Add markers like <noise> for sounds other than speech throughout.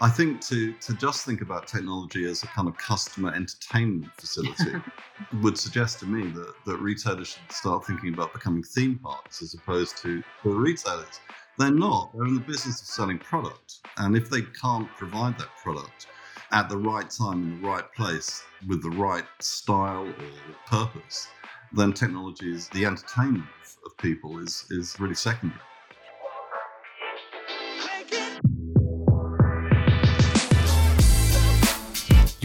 I think to to just think about technology as a kind of customer entertainment facility <laughs> would suggest to me that, that retailers should start thinking about becoming theme parks as opposed to for retailers. They're not. They're in the business of selling product. And if they can't provide that product at the right time in the right place with the right style or purpose, then technology is the entertainment of people is, is really secondary.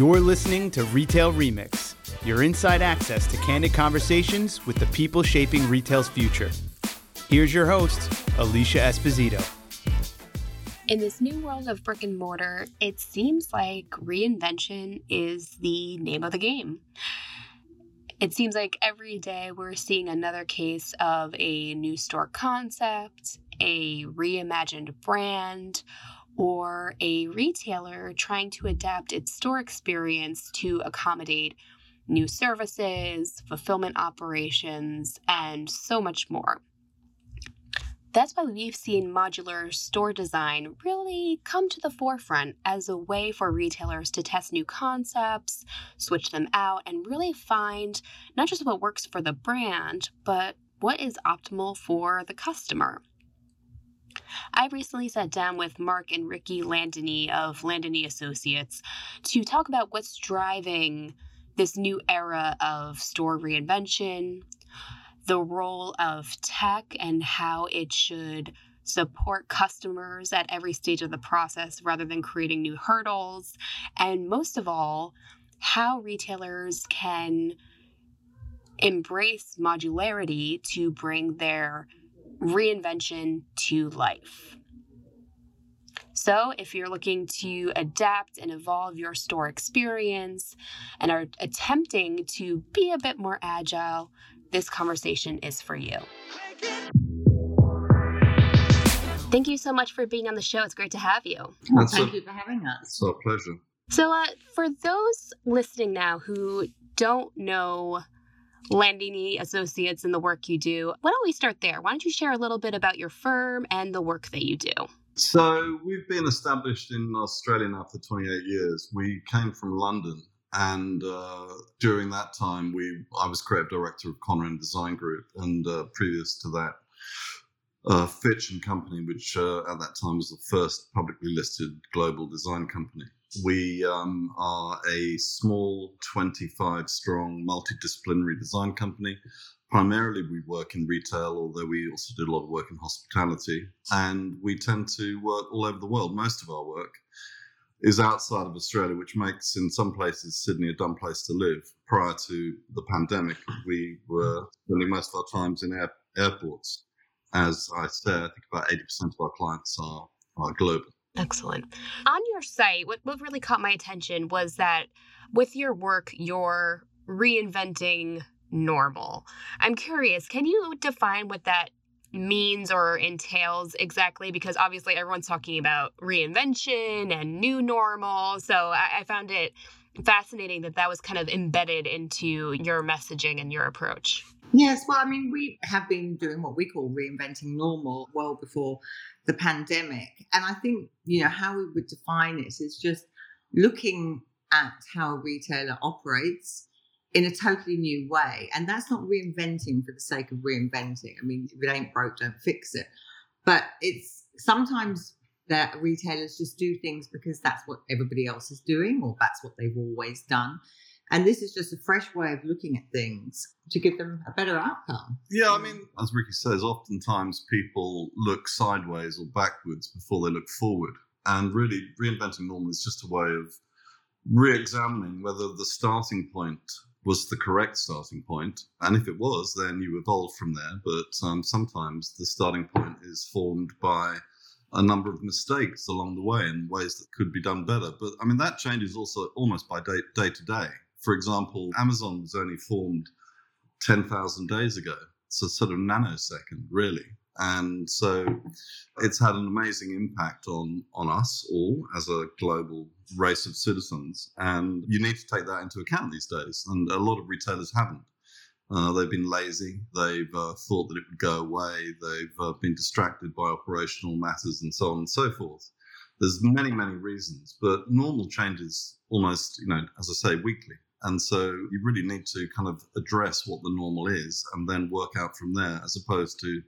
You're listening to Retail Remix, your inside access to candid conversations with the people shaping retail's future. Here's your host, Alicia Esposito. In this new world of brick and mortar, it seems like reinvention is the name of the game. It seems like every day we're seeing another case of a new store concept, a reimagined brand, or a retailer trying to adapt its store experience to accommodate new services, fulfillment operations, and so much more. That's why we've seen modular store design really come to the forefront as a way for retailers to test new concepts, switch them out, and really find not just what works for the brand, but what is optimal for the customer. I recently sat down with Mark and Ricky Landini of Landini Associates to talk about what's driving this new era of store reinvention, the role of tech and how it should support customers at every stage of the process rather than creating new hurdles, and most of all, how retailers can embrace modularity to bring their reinvention to life. So, if you're looking to adapt and evolve your store experience and are attempting to be a bit more agile, this conversation is for you. Thank you so much for being on the show. It's great to have you. Well, thank a, you for having us. It's our pleasure. So, uh, for those listening now who don't know Landini Associates and the work you do. Why don't we start there? Why don't you share a little bit about your firm and the work that you do? So, we've been established in Australia now for 28 years. We came from London, and uh, during that time, we I was creative director of Conran Design Group, and uh, previous to that, uh, Fitch and Company, which uh, at that time was the first publicly listed global design company. We um, are a small 25 strong multidisciplinary design company. Primarily, we work in retail, although we also do a lot of work in hospitality. And we tend to work all over the world. Most of our work is outside of Australia, which makes, in some places, Sydney a dumb place to live. Prior to the pandemic, we were spending most of our times in air, airports. As I said, I think about 80% of our clients are, are global. Excellent. On your site, what, what really caught my attention was that with your work, you're reinventing normal. I'm curious, can you define what that means or entails exactly? Because obviously everyone's talking about reinvention and new normal. So I, I found it fascinating that that was kind of embedded into your messaging and your approach. Yes, well, I mean, we have been doing what we call reinventing normal well before the pandemic. And I think, you know, how we would define it is just looking at how a retailer operates in a totally new way. And that's not reinventing for the sake of reinventing. I mean, if it ain't broke, don't fix it. But it's sometimes that retailers just do things because that's what everybody else is doing or that's what they've always done. And this is just a fresh way of looking at things to give them a better outcome. Yeah, I mean, as Ricky says, oftentimes people look sideways or backwards before they look forward. And really, reinventing normal is just a way of re examining whether the starting point was the correct starting point. And if it was, then you evolve from there. But um, sometimes the starting point is formed by a number of mistakes along the way in ways that could be done better. But I mean, that changes also almost by day, day to day. For example, Amazon was only formed 10,000 days ago. It's a sort of nanosecond, really. And so it's had an amazing impact on, on us all as a global race of citizens. And you need to take that into account these days. And a lot of retailers haven't. Uh, they've been lazy. They've uh, thought that it would go away. They've uh, been distracted by operational matters and so on and so forth. There's many, many reasons, but normal changes almost, you know, as I say, weekly. And so you really need to kind of address what the normal is and then work out from there, as opposed to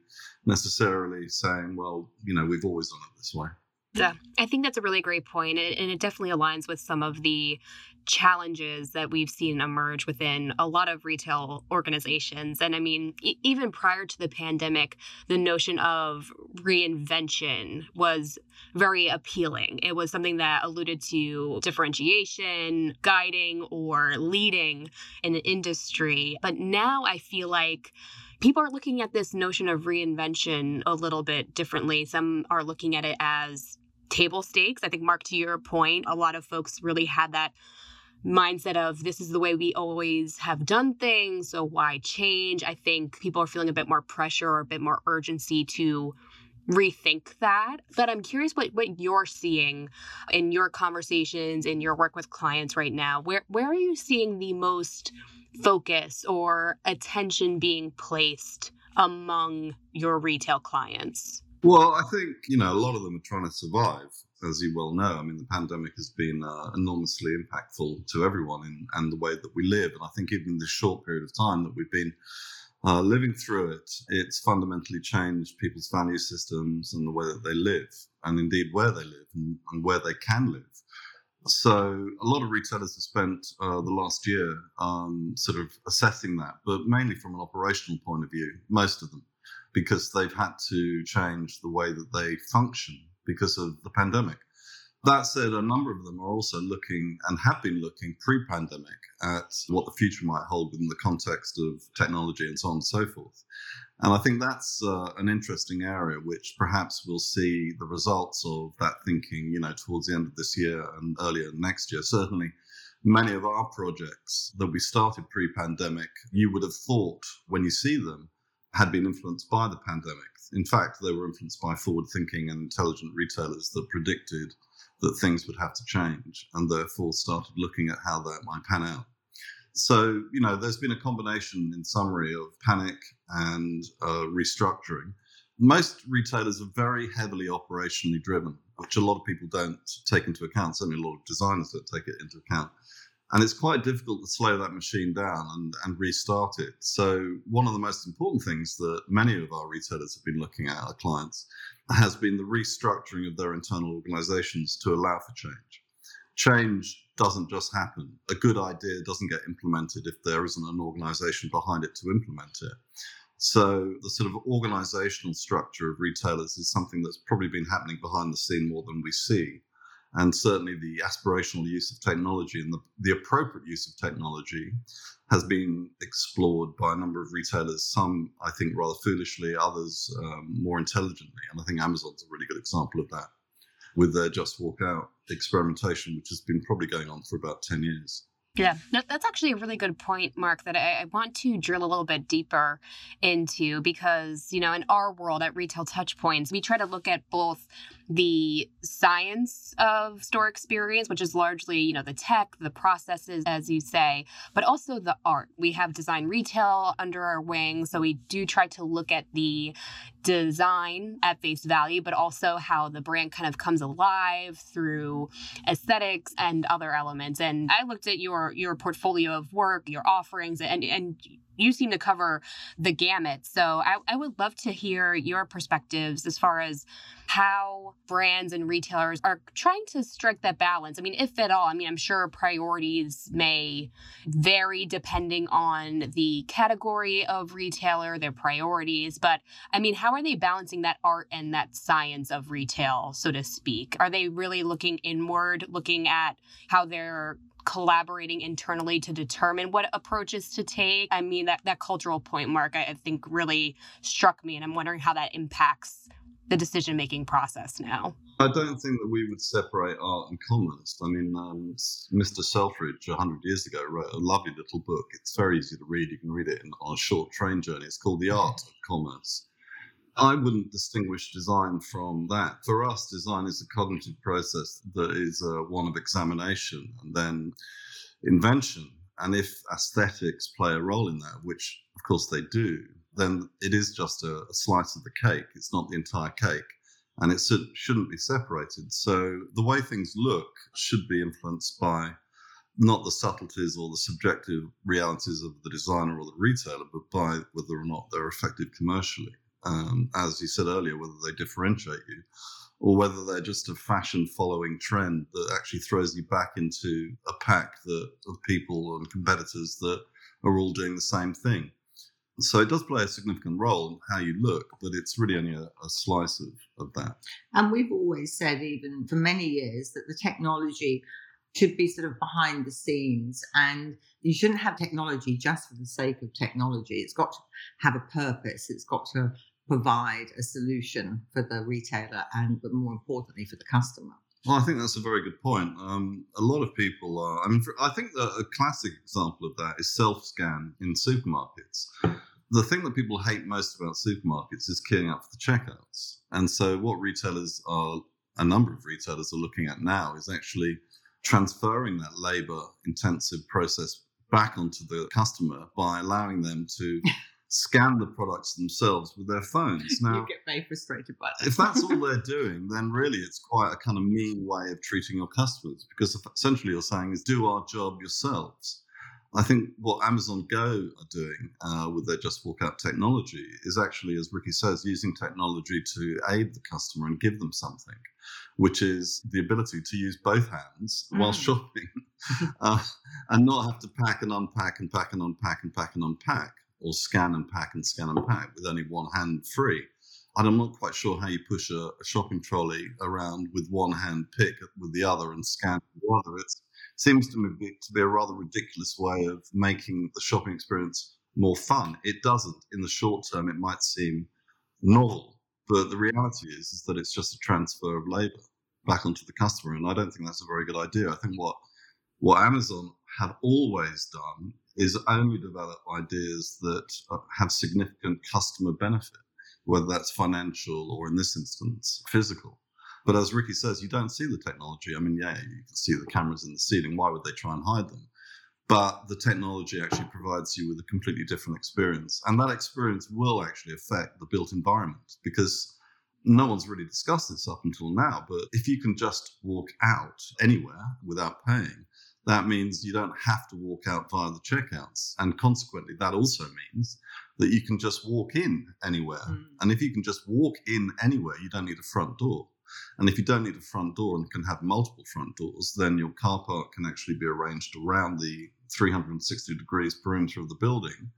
necessarily saying, well, you know, we've always done it this way. Yeah, I think that's a really great point, and it definitely aligns with some of the challenges that we've seen emerge within a lot of retail organizations. And I mean, e- even prior to the pandemic, the notion of reinvention was very appealing. It was something that alluded to differentiation, guiding, or leading in an industry. But now I feel like people are looking at this notion of reinvention a little bit differently. Some are looking at it as table stakes. I think, Mark, to your point, a lot of folks really had that mindset of this is the way we always have done things. So why change? I think people are feeling a bit more pressure or a bit more urgency to rethink that. But I'm curious what, what you're seeing in your conversations, in your work with clients right now. Where where are you seeing the most focus or attention being placed among your retail clients? Well, I think, you know, a lot of them are trying to survive, as you well know. I mean, the pandemic has been uh, enormously impactful to everyone in, and the way that we live. And I think even in this short period of time that we've been uh, living through it, it's fundamentally changed people's value systems and the way that they live, and indeed where they live and, and where they can live. So a lot of retailers have spent uh, the last year um, sort of assessing that, but mainly from an operational point of view, most of them because they've had to change the way that they function because of the pandemic. That said, a number of them are also looking and have been looking pre pandemic at what the future might hold within the context of technology and so on and so forth. And I think that's uh, an interesting area, which perhaps we'll see the results of that thinking, you know, towards the end of this year and earlier next year. Certainly, many of our projects that we started pre pandemic, you would have thought when you see them had been influenced by the pandemic. In fact, they were influenced by forward thinking and intelligent retailers that predicted that things would have to change and therefore started looking at how that might pan out. So, you know, there's been a combination in summary of panic and uh, restructuring. Most retailers are very heavily operationally driven, which a lot of people don't take into account. Certainly, a lot of designers don't take it into account. And it's quite difficult to slow that machine down and, and restart it. So, one of the most important things that many of our retailers have been looking at, our clients, has been the restructuring of their internal organizations to allow for change. Change doesn't just happen. A good idea doesn't get implemented if there isn't an organization behind it to implement it. So, the sort of organizational structure of retailers is something that's probably been happening behind the scene more than we see and certainly the aspirational use of technology and the, the appropriate use of technology has been explored by a number of retailers, some I think rather foolishly, others um, more intelligently. And I think Amazon's a really good example of that with their Just Walk Out experimentation, which has been probably going on for about 10 years. Yeah, that's actually a really good point, Mark, that I, I, want to drill a little bit deeper into because, you know, in our world at Retail Touchpoints, we try to look at both the science of store experience, which is largely, you know, the tech, the processes, as you say, but also the art. We have design retail under our wing. So we do try to look at the design at face value, but also how the brand kind of comes alive through aesthetics and other elements. And I looked at your your portfolio of work, your offerings, and and you seem to cover the gamut. So I, I would love to hear your perspectives as far as how brands and retailers are trying to strike that balance. I mean, if at all, I mean, I'm sure priorities may vary depending on the category of retailer, their priorities. But I mean, how are they balancing that art and that science of retail, so to speak? Are they really looking inward, looking at how they're collaborating internally to determine what approaches to take. I mean, that, that cultural point, Mark, I, I think really struck me. And I'm wondering how that impacts the decision making process now. I don't think that we would separate art and commerce. I mean, um, Mr. Selfridge 100 years ago wrote a lovely little book. It's very easy to read. You can read it in, on a short train journey. It's called The Art of Commerce. I wouldn't distinguish design from that. For us, design is a cognitive process that is uh, one of examination and then invention. And if aesthetics play a role in that, which of course they do, then it is just a, a slice of the cake. It's not the entire cake. and it shouldn't be separated. So the way things look should be influenced by not the subtleties or the subjective realities of the designer or the retailer, but by whether or not they're effective commercially. Um, as you said earlier, whether they differentiate you or whether they're just a fashion following trend that actually throws you back into a pack that, of people and competitors that are all doing the same thing. So it does play a significant role in how you look, but it's really only a, a, slice of, of that. And we've always said, even for many years, that the technology should be sort of behind the scenes and you shouldn't have technology just for the sake of technology. It's got to have a purpose. It's got to provide a solution for the retailer and, but more importantly, for the customer. Well, I think that's a very good point. Um, a lot of people are. I mean, I think that a classic example of that is self scan in supermarkets. The thing that people hate most about supermarkets is queuing up for the checkouts. And so, what retailers are, a number of retailers are looking at now is actually transferring that labor intensive process back onto the customer by allowing them to <laughs> scan the products themselves with their phones. <laughs> Now, you get very frustrated by that. if that's all <laughs> they're doing, then really it's quite a kind of mean way of treating your customers because essentially you're saying is do our job yourselves. I think what Amazon Go are doing uh, with their Just Walk Out technology is actually, as Ricky says, using technology to aid the customer and give them something, which is the ability to use both hands mm. while shopping <laughs> uh, and not have to pack and unpack and pack and unpack and pack and unpack or scan and pack and scan and pack with only one hand free. And I'm not quite sure how you push a, a shopping trolley around with one hand pick with the other and scan with the other. It seems to me to be a rather ridiculous way of making the shopping experience more fun. It doesn't. In the short term, it might seem novel, but the reality is, is that it's just a transfer of labor back onto the customer. And I don't think that's a very good idea. I think what what Amazon have always done is only develop ideas that uh, have significant customer benefit, whether that's financial or in this instance, physical. But as Ricky says, you don't see the technology. I mean, yeah, you can see the cameras in the ceiling. Why would they try and hide them? But the technology actually provides you with a completely different experience. And that experience will actually affect the built environment because no one's really discussed this up until now. But if you can just walk out anywhere without paying, that means you don't have to walk out via the checkouts. And consequently, that also means that you can just walk in anywhere. Mm. And if you can just walk in anywhere, you don't need a front door. And if you don't need a front door and can have multiple front doors, then your car park can actually be arranged around the 360 degrees perimeter of the building.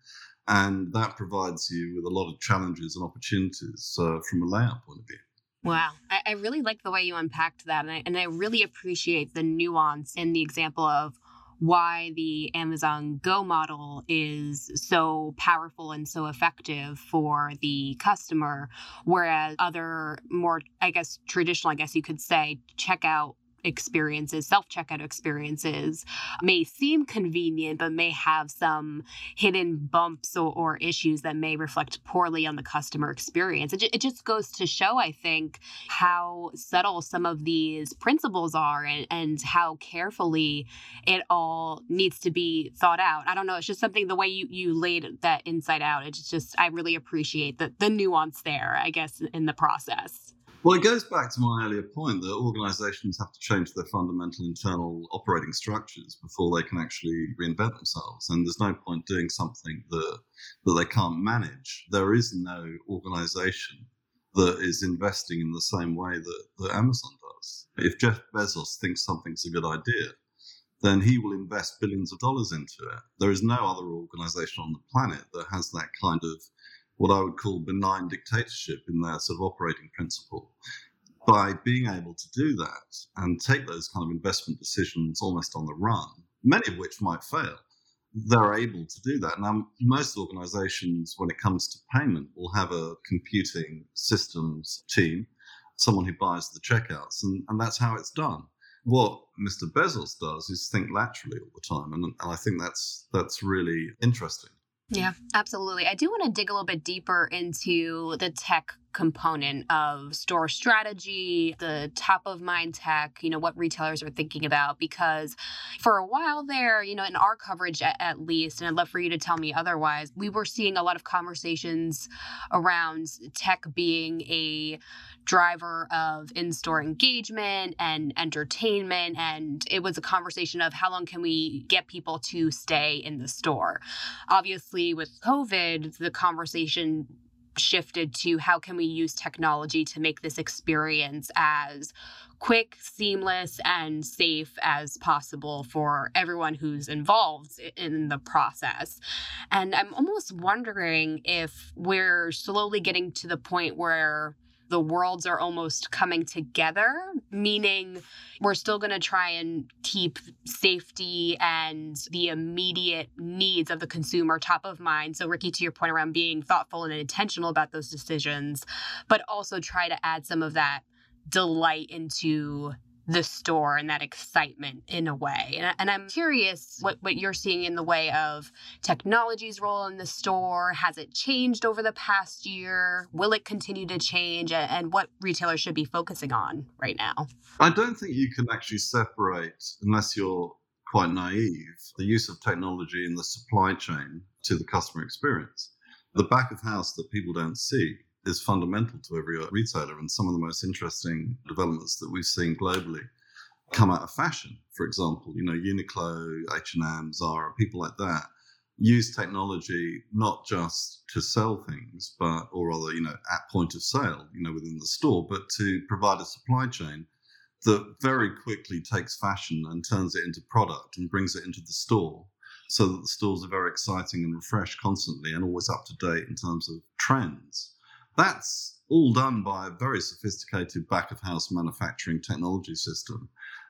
And that provides you with a lot of challenges and opportunities uh, from a layout point of view. Wow. I, I really like the way you unpacked that. And I, and I really appreciate the nuance in the example of why the Amazon Go model is so powerful and so effective for the customer, whereas other more, I guess, traditional, I guess you could say, checkout experiences, self checkout experiences, may seem convenient, but may have some hidden bumps or, or, issues that may reflect poorly on the customer experience. It, it just goes to show, I think, how subtle some of these principles are and, and how carefully it all needs to be thought out. I don't know. It's just something the way you, you laid that insight out. It's just, I really appreciate the, the nuance there, I guess, in the process. Well, it goes back to my earlier point that organizations have to change their fundamental internal operating structures before they can actually reinvent themselves. And there's no point doing something that, that they can't manage. There is no organization that is investing in the same way that, that Amazon does. If Jeff Bezos thinks something's a good idea, then he will invest billions of dollars into it. There is no other organization on the planet that has that kind of what I would call benign dictatorship in their sort of operating principle. By being able to do that and take those kind of investment decisions almost on the run, many of which might fail, they're able to do that. Now, most organizations, when it comes to payment, will have a computing systems team, someone who buys the checkouts, and, and that's how it's done. What Mr. Bezos does is think laterally all the time, and, and I think that's that's really interesting. Yeah, absolutely. I do want to dig a little bit deeper into the tech component of store strategy, the top of mind tech, you know, what retailers are thinking about. Because for a while there, you know, in our coverage at, at, least, and I'd love for you to tell me otherwise, we were seeing a lot of conversations around tech being a driver of in-store engagement and entertainment and it was a conversation of how long can we get people to stay in the store obviously with covid the conversation shifted to how can we use technology to make this experience as quick, seamless, and safe as possible for everyone who's involved in the process. And I'm almost wondering if we're slowly getting to the point where the worlds are almost coming together, meaning we're still going to try and keep safety and the immediate needs of the consumer top of mind. So, Ricky, to your point around being thoughtful and intentional about those decisions, but also try to add some of that delight into the store and that excitement in a way. And, and, I'm curious what, what you're seeing in the way of technology's role in the store. Has it changed over the past year? Will it continue to change? And what retailers should be focusing on right now? I don't think you can actually separate, unless you're quite naive, the use of technology in the supply chain to the customer experience. The back of house that people don't see is fundamental to every retailer. And some of the most interesting developments that we've seen globally come out of fashion. For example, you know, Uniqlo, H&M, Zara, people like that use technology not just to sell things, but or rather, you know, at point of sale, you know, within the store, but to provide a supply chain that very quickly takes fashion and turns it into product and brings it into the store so that the stores are very exciting and refreshed constantly and always up to date in terms of trends. That's all done by a very sophisticated back of house manufacturing technology system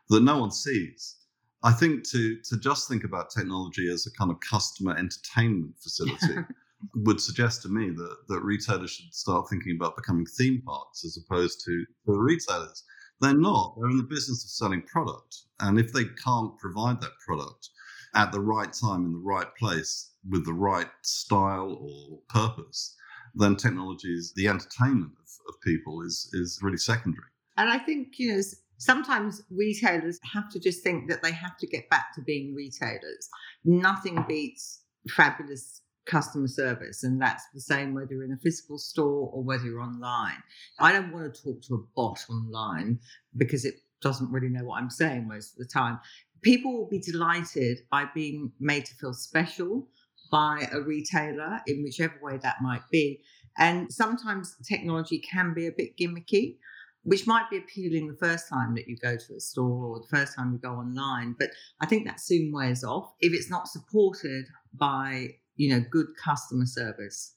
that no one sees. I think to to just think about technology as a kind of customer entertainment facility <laughs> would suggest to me that that retailers should start thinking about becoming theme parks as opposed to the retailers. They're not. They're in the business of selling product, and if they can't provide that product at the right time in the right place with the right style or purpose, then technology is the entertainment of, of people is is really secondary. And I think you know sometimes retailers have to just think that they have to get back to being retailers. Nothing beats fabulous customer service, and that's the same whether you're in a physical store or whether you're online. I don't want to talk to a bot online because it doesn't really know what I'm saying most of the time. People will be delighted by being made to feel special by a retailer in whichever way that might be. And sometimes technology can be a bit gimmicky, which might be appealing the first time that you go to a store or the first time you go online. But I think that soon wears off if it's not supported by, you know, good customer service.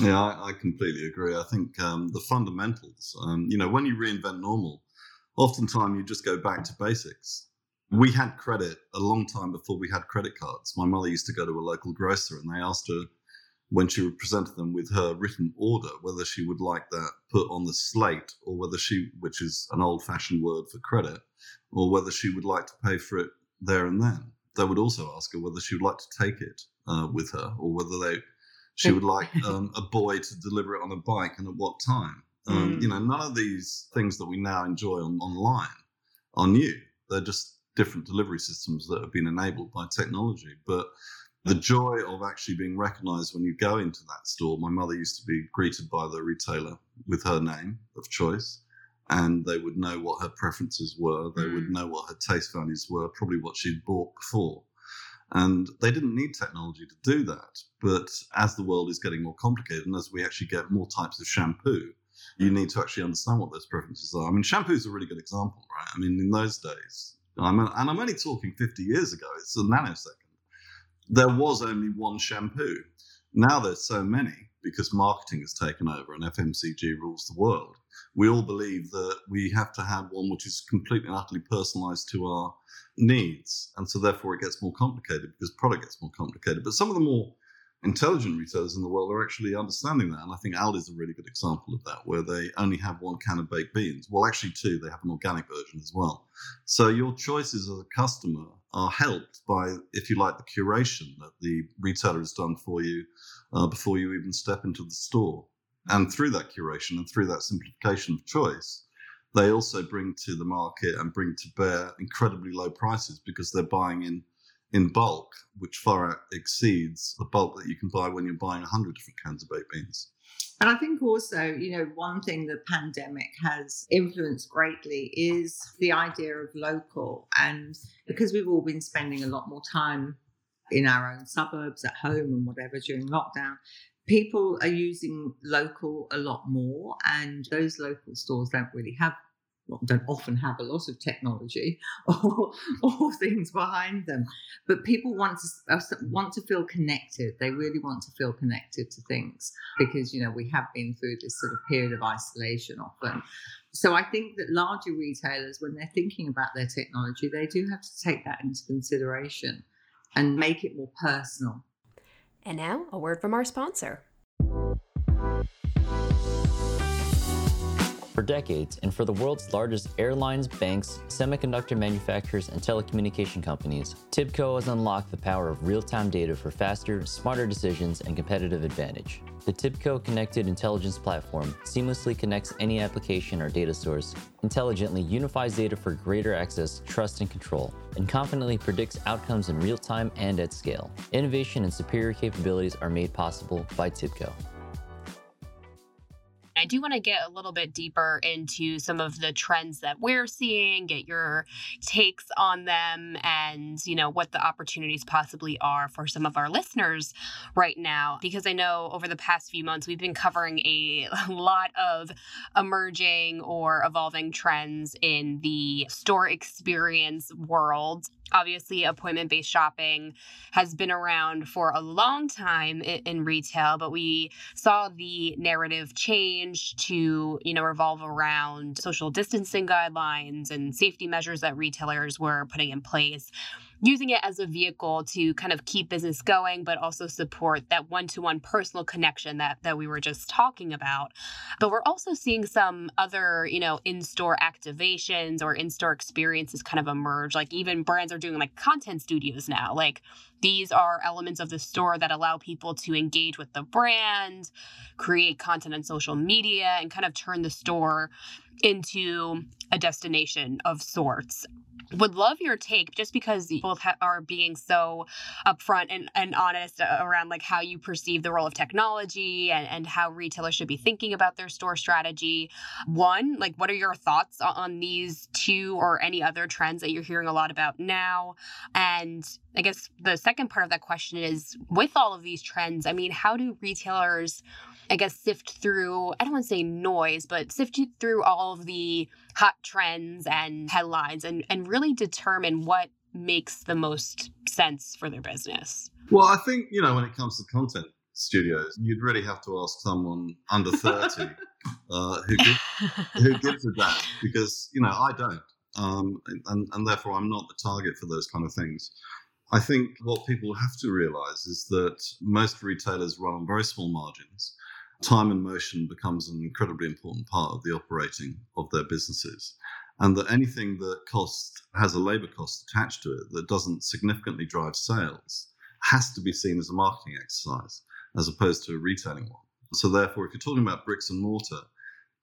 Yeah, I, I completely agree. I think um, the fundamentals, um, you know, when you reinvent normal, oftentimes you just go back to basics we had credit a long time before we had credit cards. My mother used to go to a local grocer and they asked her when she presented them with her written order whether she would like that put on the slate or whether she, which is an old fashioned word for credit, or whether she would like to pay for it there and then. They would also ask her whether she would like to take it uh, with her or whether they she would like <laughs> um, a boy to deliver it on a bike and at what time. Um, mm. You know, none of these things that we now enjoy on, online are new. They're just different delivery systems that have been enabled by technology. But the joy of actually being recognized when you go into that store. My mother used to be greeted by the retailer with her name of choice, and they would know what her preferences were. They mm. would know what her taste values were, probably what she'd bought before. And they didn't need technology to do that. But as the world is getting more complicated and as we actually get more types of shampoo, you need to actually understand what those preferences are. I mean, shampoo is a really good example, right? I mean, in those days, I'm, and I'm only talking 50 years ago. It's a nanosecond. There was only one shampoo. Now there's so many because marketing has taken over and FMCG rules the world. We all believe that we have to have one which is completely and utterly personalized to our needs. And so therefore it gets more complicated because product gets more complicated. But some of the more intelligent retailers in the world are actually understanding that. And I think Aldi is a really good example of that, where they only have one can of baked beans. Well, actually, two, they have an organic version as well. So your choices as a customer are helped by, if you like, the curation that the retailer has done for you uh, before you even step into the store. And through that curation and through that simplification of choice, they also bring to the market and bring to bear incredibly low prices because they're buying in in bulk, which far exceeds the bulk that you can buy when you're buying 100 different cans of baked beans. And I think also, you know, one thing the pandemic has influenced greatly is the idea of local. And because we've all been spending a lot more time in our own suburbs, at home, and whatever during lockdown, people are using local a lot more. And those local stores don't really have don't often have a lot of technology <laughs> or, or things behind them, but people want to uh, want to feel connected. They really want to feel connected to things because you know we have been through this sort of period of isolation often. So I think that larger retailers, when they're thinking about their technology, they do have to take that into consideration and make it more personal. And now a word from our sponsor. Decades, and for the world's largest airlines, banks, semiconductor manufacturers, and telecommunication companies, TIBCO has unlocked the power of real time data for faster, smarter decisions and competitive advantage. The TIBCO Connected Intelligence Platform seamlessly connects any application or data source, intelligently unifies data for greater access, trust, and control, and confidently predicts outcomes in real time and at scale. Innovation and superior capabilities are made possible by TIBCO. I do want to get a little bit deeper into some of the trends that we're seeing, get your takes on them, and you know what the opportunities possibly are for some of our listeners right now. Because I know over the past few months we've been covering a <laughs> lot of emerging or evolving trends in the store experience world obviously appointment based shopping has been around for a long time in, retail but we saw the narrative change to you know revolve around social distancing guidelines and safety measures that retailers were putting in place using it as a vehicle to kind of keep business going, but also support that one-to-one personal connection that that we were just talking about. But we're also seeing some other, you know, in-store activations or in-store experiences kind of emerge. Like even brands are doing like content studios now. Like these are elements of the store that allow people to engage with the brand, create content on social media, and kind of turn the store into a destination of sorts. Would love your take just because you both ha- are being so upfront and, and honest around like how you perceive the role of technology and, and how retailers should be thinking about their store strategy. One like what are your thoughts on these two or any other trends that you're hearing a lot about now? And i guess the second part of that question is with all of these trends i mean how do retailers I guess, sift through, I don't want to say noise, but sift through all of the hot trends and headlines and, and really determine what makes the most sense for their business? Well, I think, you know, when it comes to content studios, you'd really have to ask someone under 30 <laughs> uh, who, gives, who gives a damn because, you know, I don't. Um, and, and therefore, I'm not the target for those kind of things. I think what people have to realize is that most retailers run on very small margins time and motion becomes an incredibly important part of the operating of their businesses. And that anything that cost has a labor cost attached to it that doesn't significantly drive sales has to be seen as a marketing exercise as opposed to a retailing one. So, therefore, if you're talking about bricks and mortar,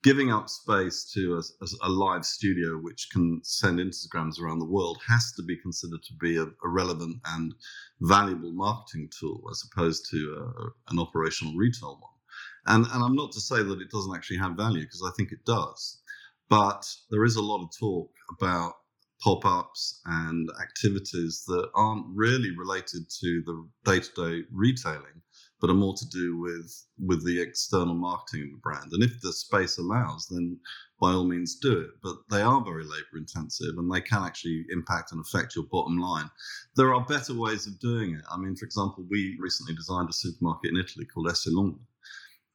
giving up space to a, a, live studio which can send Instagrams around the world has to be considered to be a, a relevant and valuable marketing tool as opposed to a, an operational retail one. And, and I'm not to say that it doesn't actually have value because I think it does. But there is a lot of talk about pop ups and activities that aren't really related to the day to day retailing, but are more to do with, with the external marketing of the brand. And if the space allows, then by all means do it. But they are very labor intensive and they can actually impact and affect your bottom line. There are better ways of doing it. I mean, for example, we recently designed a supermarket in Italy called Esselunga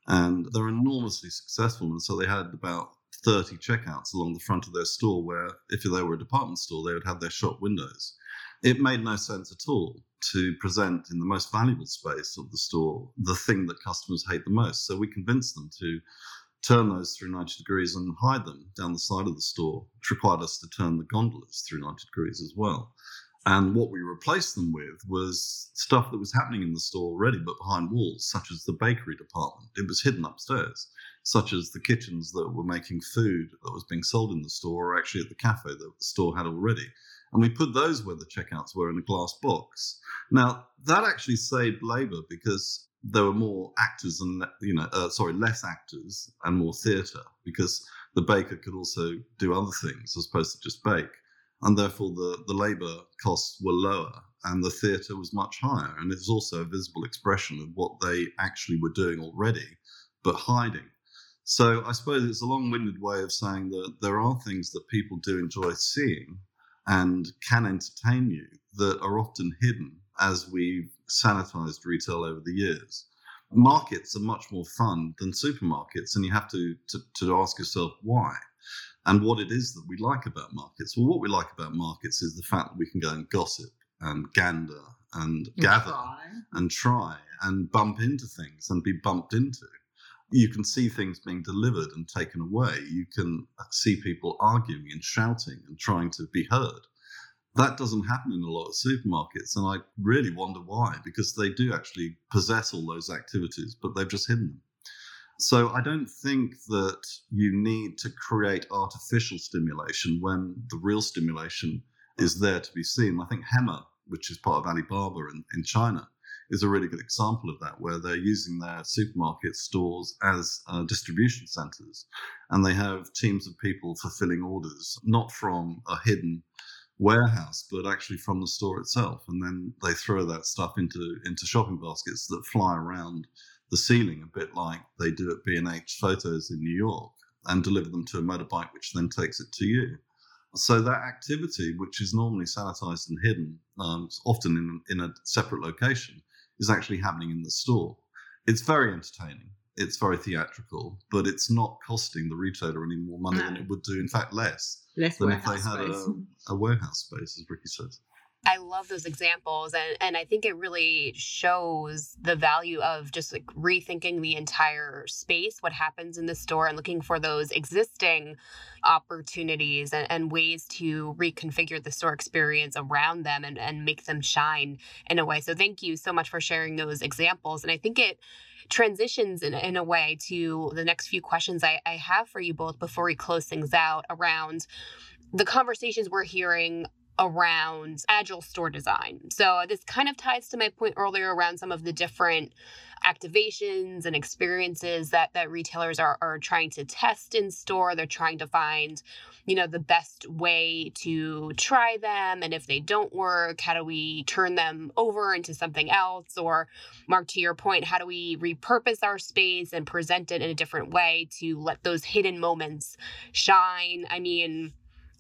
and they're enormously successful. And so they had about 30 checkouts along the front of their store, where if they were a department store, they would have their shop windows. It made no sense at all to present in the most valuable space of the store the thing that customers hate the most. So we convinced them to turn those through 90 degrees and hide them down the side of the store, which required us to turn the gondolas through 90 degrees as well. And what we replaced them with was stuff that was happening in the store already, but behind walls, such as the bakery department. It was hidden upstairs, such as the kitchens that were making food that was being sold in the store or actually at the cafe that the store had already. And we put those where the checkouts were in a glass box. Now, that actually saved labor because there were more actors and you know, uh, sorry, less actors and more theatre because the baker could also do other things as opposed to just bake, and therefore the the labour costs were lower and the theatre was much higher, and it was also a visible expression of what they actually were doing already, but hiding. So I suppose it's a long-winded way of saying that there are things that people do enjoy seeing and can entertain you that are often hidden as we've sanitized retail over the years. Markets are much more fun than supermarkets, and you have to, to, to ask yourself why and what it is that we like about markets. Well, what we like about markets is the fact that we can go and gossip and gander and gather Try. and try and bump into things and be bumped into. You can see things being delivered and taken away. You can uh, see people arguing and shouting and trying to be heard. That doesn't happen in a lot of supermarkets, and I really wonder why, because they do actually possess all those activities, but they've just hidden them. So I don't think that you need to create artificial stimulation when the real stimulation is there to be seen. I think Hema, which is part of Alibaba in, in China, is a really good example of that, where they're using their supermarket stores as uh, distribution centers. And they have teams of people fulfilling orders, not from a hidden warehouse, but actually from the store itself. And then they throw that stuff into, into shopping baskets that fly around the ceiling, a bit like they do at B&H Photos in New York, and deliver them to a motorbike, which then takes it to you. So that activity, which is normally sanitized and hidden, um, often in, in a separate location, is actually happening in the store. It's very entertaining. It's very theatrical, but it's not costing the retailer any more money than it would do. In fact, less Less than if they had a, a warehouse space, as Ricky says. I love those examples and, and I think it really shows the value of just like rethinking the entire space, what happens in the store and looking for those existing opportunities and, and ways to reconfigure the store experience around them and, and make them shine in a way. So thank you so much for sharing those examples. And I think it transitions in, in a way to the next few questions I, I have for you both before we close things out around the conversations we're hearing around agile store design. So this kind of ties to my point earlier around some of the different activations and experiences that that retailers are are trying to test in store. They're trying to find, you know, the best way to try them and if they don't work, how do we turn them over into something else or Mark to your point, how do we repurpose our space and present it in a different way to let those hidden moments shine? I mean,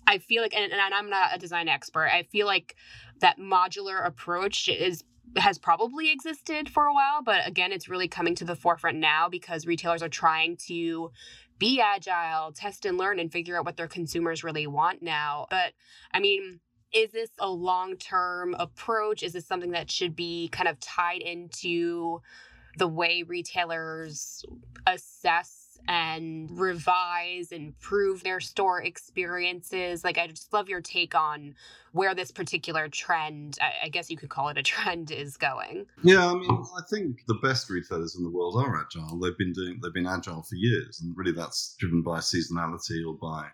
I feel like, and, and I'm not a design expert, I feel like that modular approach is has probably existed for a while, but again, it's really coming to the forefront now because retailers are trying to be agile, test and learn, and figure out what their consumers really want now. But I mean, is this a long term approach? Is this something that should be kind of tied into the way retailers assess and revise and improve their store experiences. Like, I just love your take on where this particular trend, I, I guess you could call it a <laughs> trend, is going. Yeah, I mean, I think the best retailers in the world are agile. They've been doing, they've been agile for years, and really that's driven by seasonality or by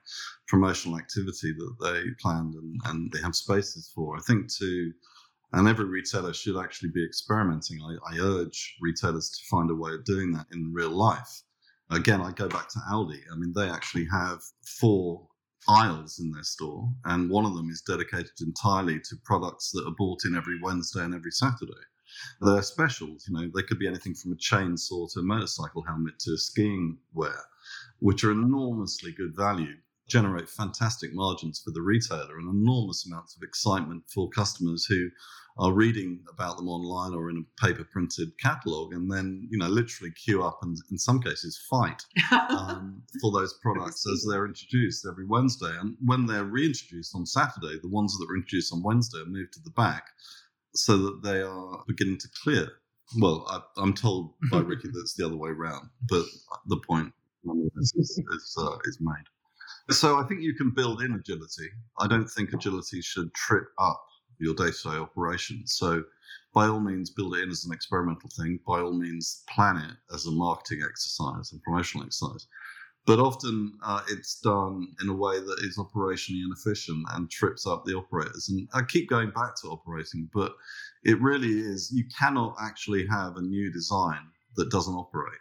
promotional activity that they planned and, and they have spaces for. I think to, and every retailer should actually be experimenting. I, I urge retailers to find a way of doing that in real life. Again, I go back to Aldi. I mean, they actually have four aisles in their store, and one of them is dedicated entirely to products that are bought in every Wednesday and every Saturday. They're specials, you know, they could be anything from a chainsaw to a motorcycle helmet to skiing wear, which are enormously good value, generate fantastic margins for the retailer and enormous amounts of excitement for customers who are reading about them online or in a paper printed catalog and then, you know, literally queue up and in some cases fight <laughs> um, for those products as they're introduced every Wednesday. And when they're reintroduced on Saturday, the ones that were introduced on Wednesday are moved to the back so that they are beginning to clear. Well, I, I'm told by <laughs> Ricky that it's the other way around, but the point is, is, is, uh, is made. So I think you can build in agility. I don't think agility should trip up your day-to-day operations. So by all means, build it in as an experimental thing. By all means, plan it as a marketing exercise and promotional exercise. But often uh, it's done in a way that is operationally inefficient and trips up the operators. And I keep going back to operating, but it really is, you cannot actually have a new design that doesn't operate.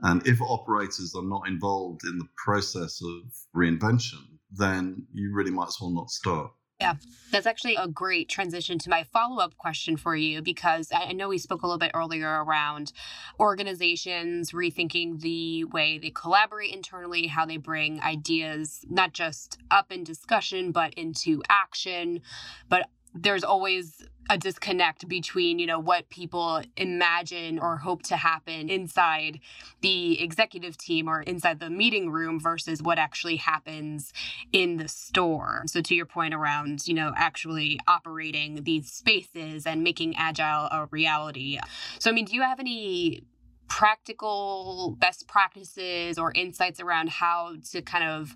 And if operators are not involved in the process of reinvention, then you really might as well not start. Yeah, that's actually a great transition to my follow up question for you because I know we spoke a little bit earlier around organizations rethinking the way they collaborate internally, how they bring ideas not just up in discussion, but into action. But there's always a disconnect between you know what people imagine or hope to happen inside the executive team or inside the meeting room versus what actually happens in the store. So to your point around you know actually operating these spaces and making agile a reality. So i mean do you have any practical best practices or insights around how to kind of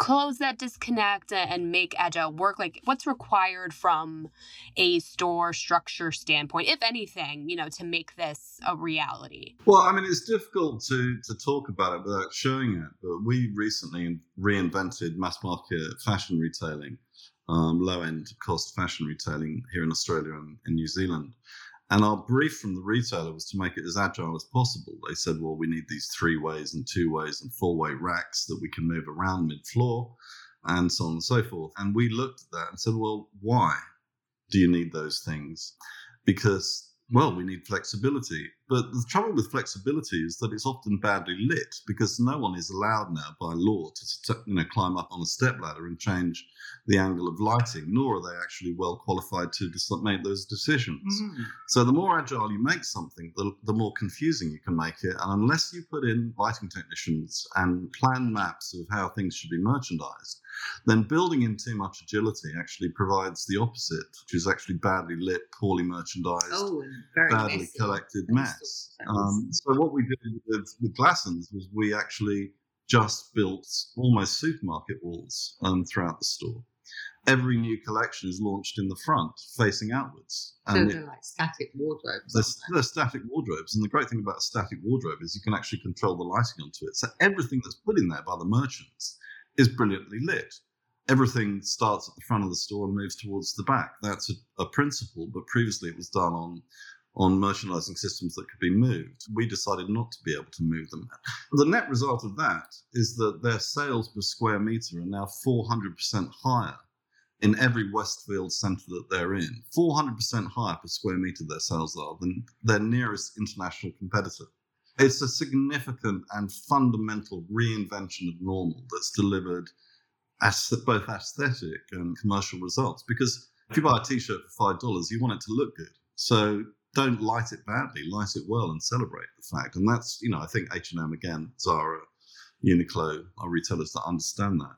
close that disconnect and make agile work like what's required from a store structure standpoint if anything you know to make this a reality? Well i mean it's difficult to to talk about it without showing it but we recently reinvented mass market fashion retailing um, low end cost fashion retailing here in australia and in new zealand and our brief from the retailer was to make it as agile as possible. They said, well, we need these three ways and two ways and four way racks that we can move around mid floor and so on and so forth. And we looked at that and said, well, why do you need those things? Because well, we need flexibility. But the trouble with flexibility is that it's often badly lit because no one is allowed now by law to you know climb up on a step ladder and change the angle of lighting, nor are they actually well qualified to make those decisions. Mm. So the more agile you make something, the, the more confusing you can make it. And unless you put in lighting technicians and plan maps of how things should be merchandised, then building in too much agility actually provides the opposite, which is actually badly lit, poorly merchandised, oh, badly messy. collected mess. Um, so what we did with, with Glassons was we actually just built almost supermarket walls um, throughout the store. Every new collection is launched in the front, facing outwards. So and they're it, like static wardrobes. They're, they're, static wardrobes, and the great thing about a static wardrobe is you can actually control the lighting onto it. So everything that's put in there by the merchants is brilliantly lit. Everything starts at the front of the store and moves towards the back. That's a, a principle, but previously it was done on on merchandising systems that could be moved. We decided not to be able to move them. The net result of that is that their sales per square meter are now 400% higher in every Westfield centre that they're in. 400% higher per square meter their sales are than their nearest international competitor. It's a significant and fundamental reinvention of normal that's delivered as both aesthetic and commercial results. Because if you buy a t-shirt for five dollars, you want it to look good. So don't light it badly, light it well, and celebrate the fact. And that's you know I think H and M again, Zara, Uniqlo are retailers that understand that.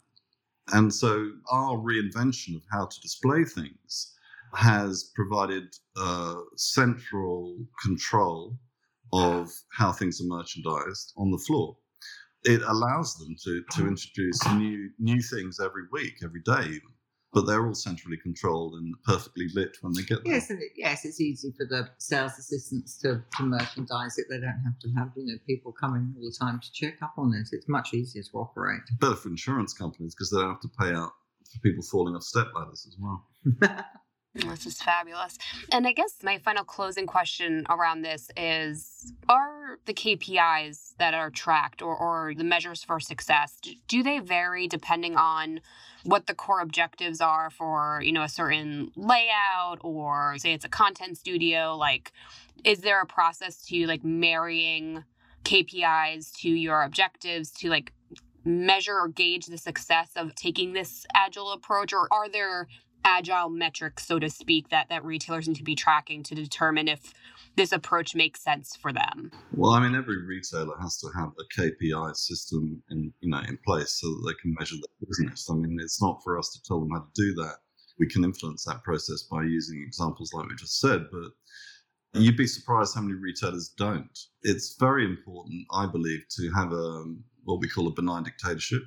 And so our reinvention of how to display things has provided uh, central control of how things are merchandised on the floor. It allows them to to introduce new new things every week, every day, even. But they're all centrally controlled and perfectly lit when they get there. Yes, and it, yes, it's easy for the sales assistants to, to merchandise it. They don't have to have you know people coming all the time to check up on it. It's much easier to operate. Better for insurance companies because they don't have to pay out for people falling off step ladders as well. <laughs> This is fabulous. And I guess my final closing question around this is Are the KPIs that are tracked or, or the measures for success, do they vary depending on what the core objectives are for, you know, a certain layout or say it's a content studio? Like, is there a process to like marrying KPIs to your objectives to like measure or gauge the success of taking this agile approach or are there agile metrics, so to speak, that that retailers need to be tracking to determine if this approach makes sense for them? Well, I mean, every retailer has to have a KPI system in you know in place so that they can measure their business. I mean, it's not for us to tell them how to do that. We can influence that process by using examples like we just said, but you'd be surprised how many retailers don't. It's very important, I believe, to have a what we call a benign dictatorship,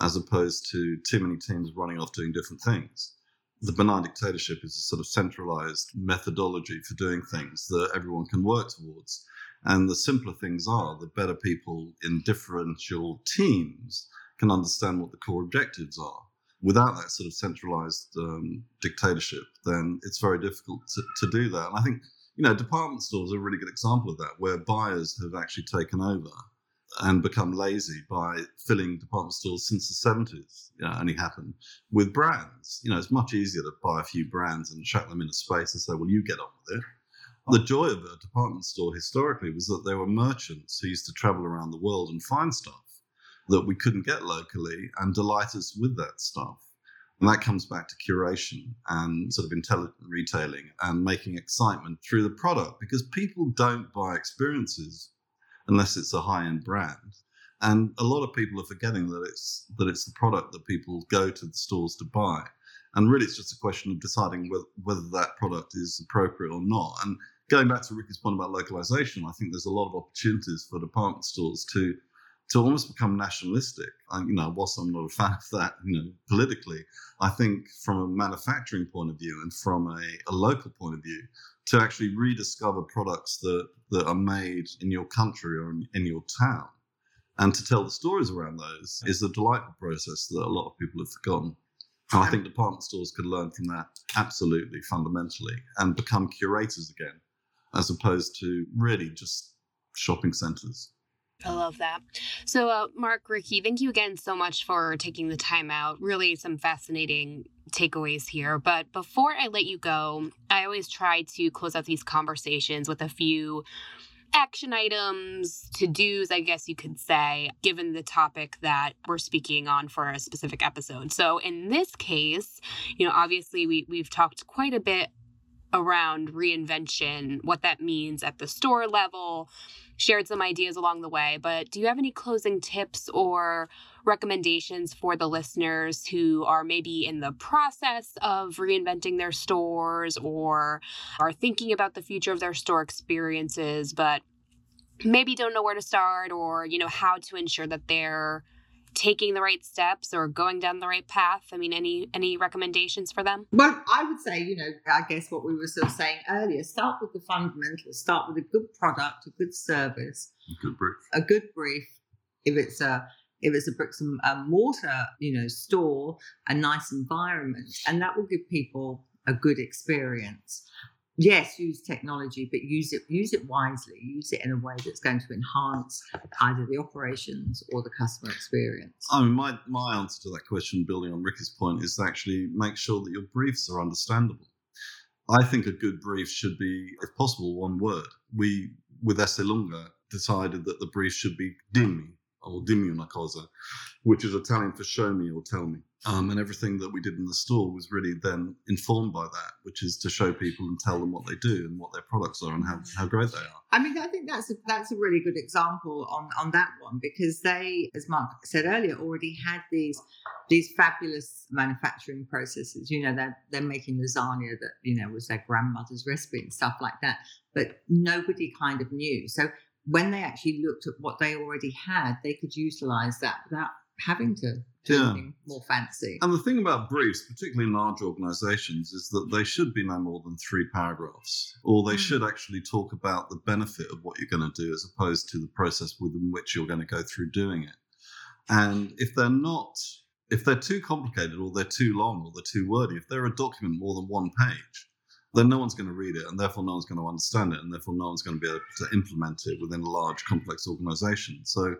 as opposed to too many teams running off doing different things the benign dictatorship is a sort of centralized methodology for doing things that everyone can work towards. And the simpler things are, the better people in differential teams can understand what the core objectives are. Without that sort of centralized um, dictatorship, then it's very difficult to, to do that. And I think, you know, department stores are a really good example of that, where buyers have actually taken over and become lazy by filling department stores since the 70s you know, only happened with brands. You know, it's much easier to buy a few brands and chuck them in a space and say, well, you get on with it. The joy of a department store historically was that there were merchants who used to travel around the world and find stuff that we couldn't get locally and delight us with that stuff. And that comes back to curation and sort of intelligent retailing and making excitement through the product because people don't buy experiences unless it's a high end brand. And a lot of people are forgetting that it's that it's the product that people go to the stores to buy. And really, it's just a question of deciding whether, whether that product is appropriate or not. And going back to Ricky's point about localization, I think there's a lot of opportunities for department stores to to almost become nationalistic. I, you know, whilst I'm not a fan of that, you know, politically, I think from a manufacturing point of view and from a, a local point of view, to actually rediscover products that, that are made in your country or in, in your town and to tell the stories around those is a delightful process that a lot of people have forgotten. And I think department stores could learn from that absolutely fundamentally and become curators again, as opposed to really just shopping centers. I love that. So, uh, Mark, Ricky, thank you again so much for taking the time out. Really, some fascinating takeaways here. But before I let you go, I always try to close out these conversations with a few action items, to dos, I guess you could say, given the topic that we're speaking on for a specific episode. So, in this case, you know, obviously we, we've talked quite a bit around reinvention, what that means at the store level, shared some ideas along the way. But do you have any closing tips or recommendations for the listeners who are maybe in the process of reinventing their stores or are thinking about the future of their store experiences, but maybe don't know where to start or, you know, how to ensure that they're taking the right steps or going down the right path? I mean, any any recommendations for them? Well, I would say, you know, I guess what we were sort of saying earlier, start with the fundamentals, start with a good product, a good service, A good brief. a good brief. If it's a if it's a bricks and um, mortar, you know, store, a nice environment, and that will give people a good experience yes, use technology, but use it use it wisely. Use it in a way that's going to enhance either the operations or the customer experience. I mean, my, my answer to that question, building on Ricky's point, is to actually make sure that your briefs are understandable. I think a good brief should be, if possible, one word. We, with Esselunga, decided that the brief should be dimmi or dimmi una cosa, which is Italian for show me or tell me. Um, and everything that we did in the store was really then informed by that, which is to show people and tell them what they do and what their products are and how, how great they are. I mean, I think that's a, that's a really good example on, on that one because they, as Mark said earlier, already had these these fabulous manufacturing processes. You know, they're they're making lasagna that you know was their grandmother's recipe and stuff like that, but nobody kind of knew. So when they actually looked at what they already had, they could utilize that without having to do yeah. anything more fancy. And the thing about briefs, particularly in large organizations, is that they should be no more than three paragraphs, or they mm. should actually talk about the benefit of what you're going to do as opposed to the process within which you're going to go through doing it. And if they're not, if they're too complicated or they're too long or they're too wordy, if they're a document more than one page, then no one's going to read it and therefore no one's going to understand it and therefore no one's going to be able to implement it within a large complex organization. So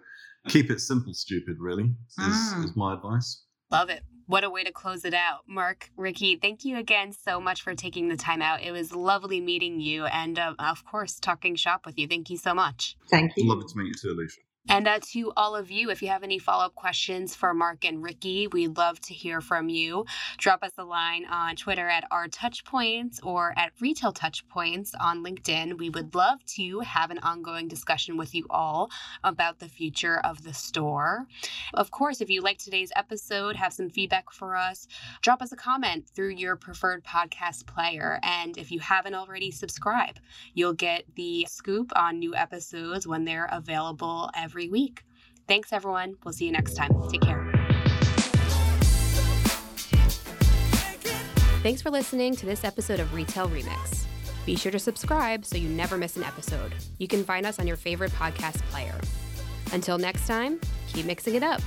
keep it simple, stupid, really, is, mm. is my advice. Love it. What a way to close it out. Mark, Ricky, thank you again so much for taking the time out. It was lovely meeting you and, uh, of course, talking shop with you. Thank you so much. Thank you. Lovely to meet you too, Alicia. And uh, to all of you, if you have any follow up questions for Mark and Ricky, we'd love to hear from you. Drop us a line on Twitter at RTouchpoints or at retail touchpoints on LinkedIn. We would love to have an ongoing discussion with you all about the future of the store. Of course, if you like today's episode, have some feedback for us, drop us a comment through your preferred podcast player. And if you haven't already, subscribe. You'll get the scoop on new episodes when they're available every every week. Thanks, everyone. We'll see you next time. Take care. Thanks for listening to this episode of Retail Remix. Be sure to subscribe so you never miss an episode. You can find us on your favorite podcast player. Until next time, keep mixing it up.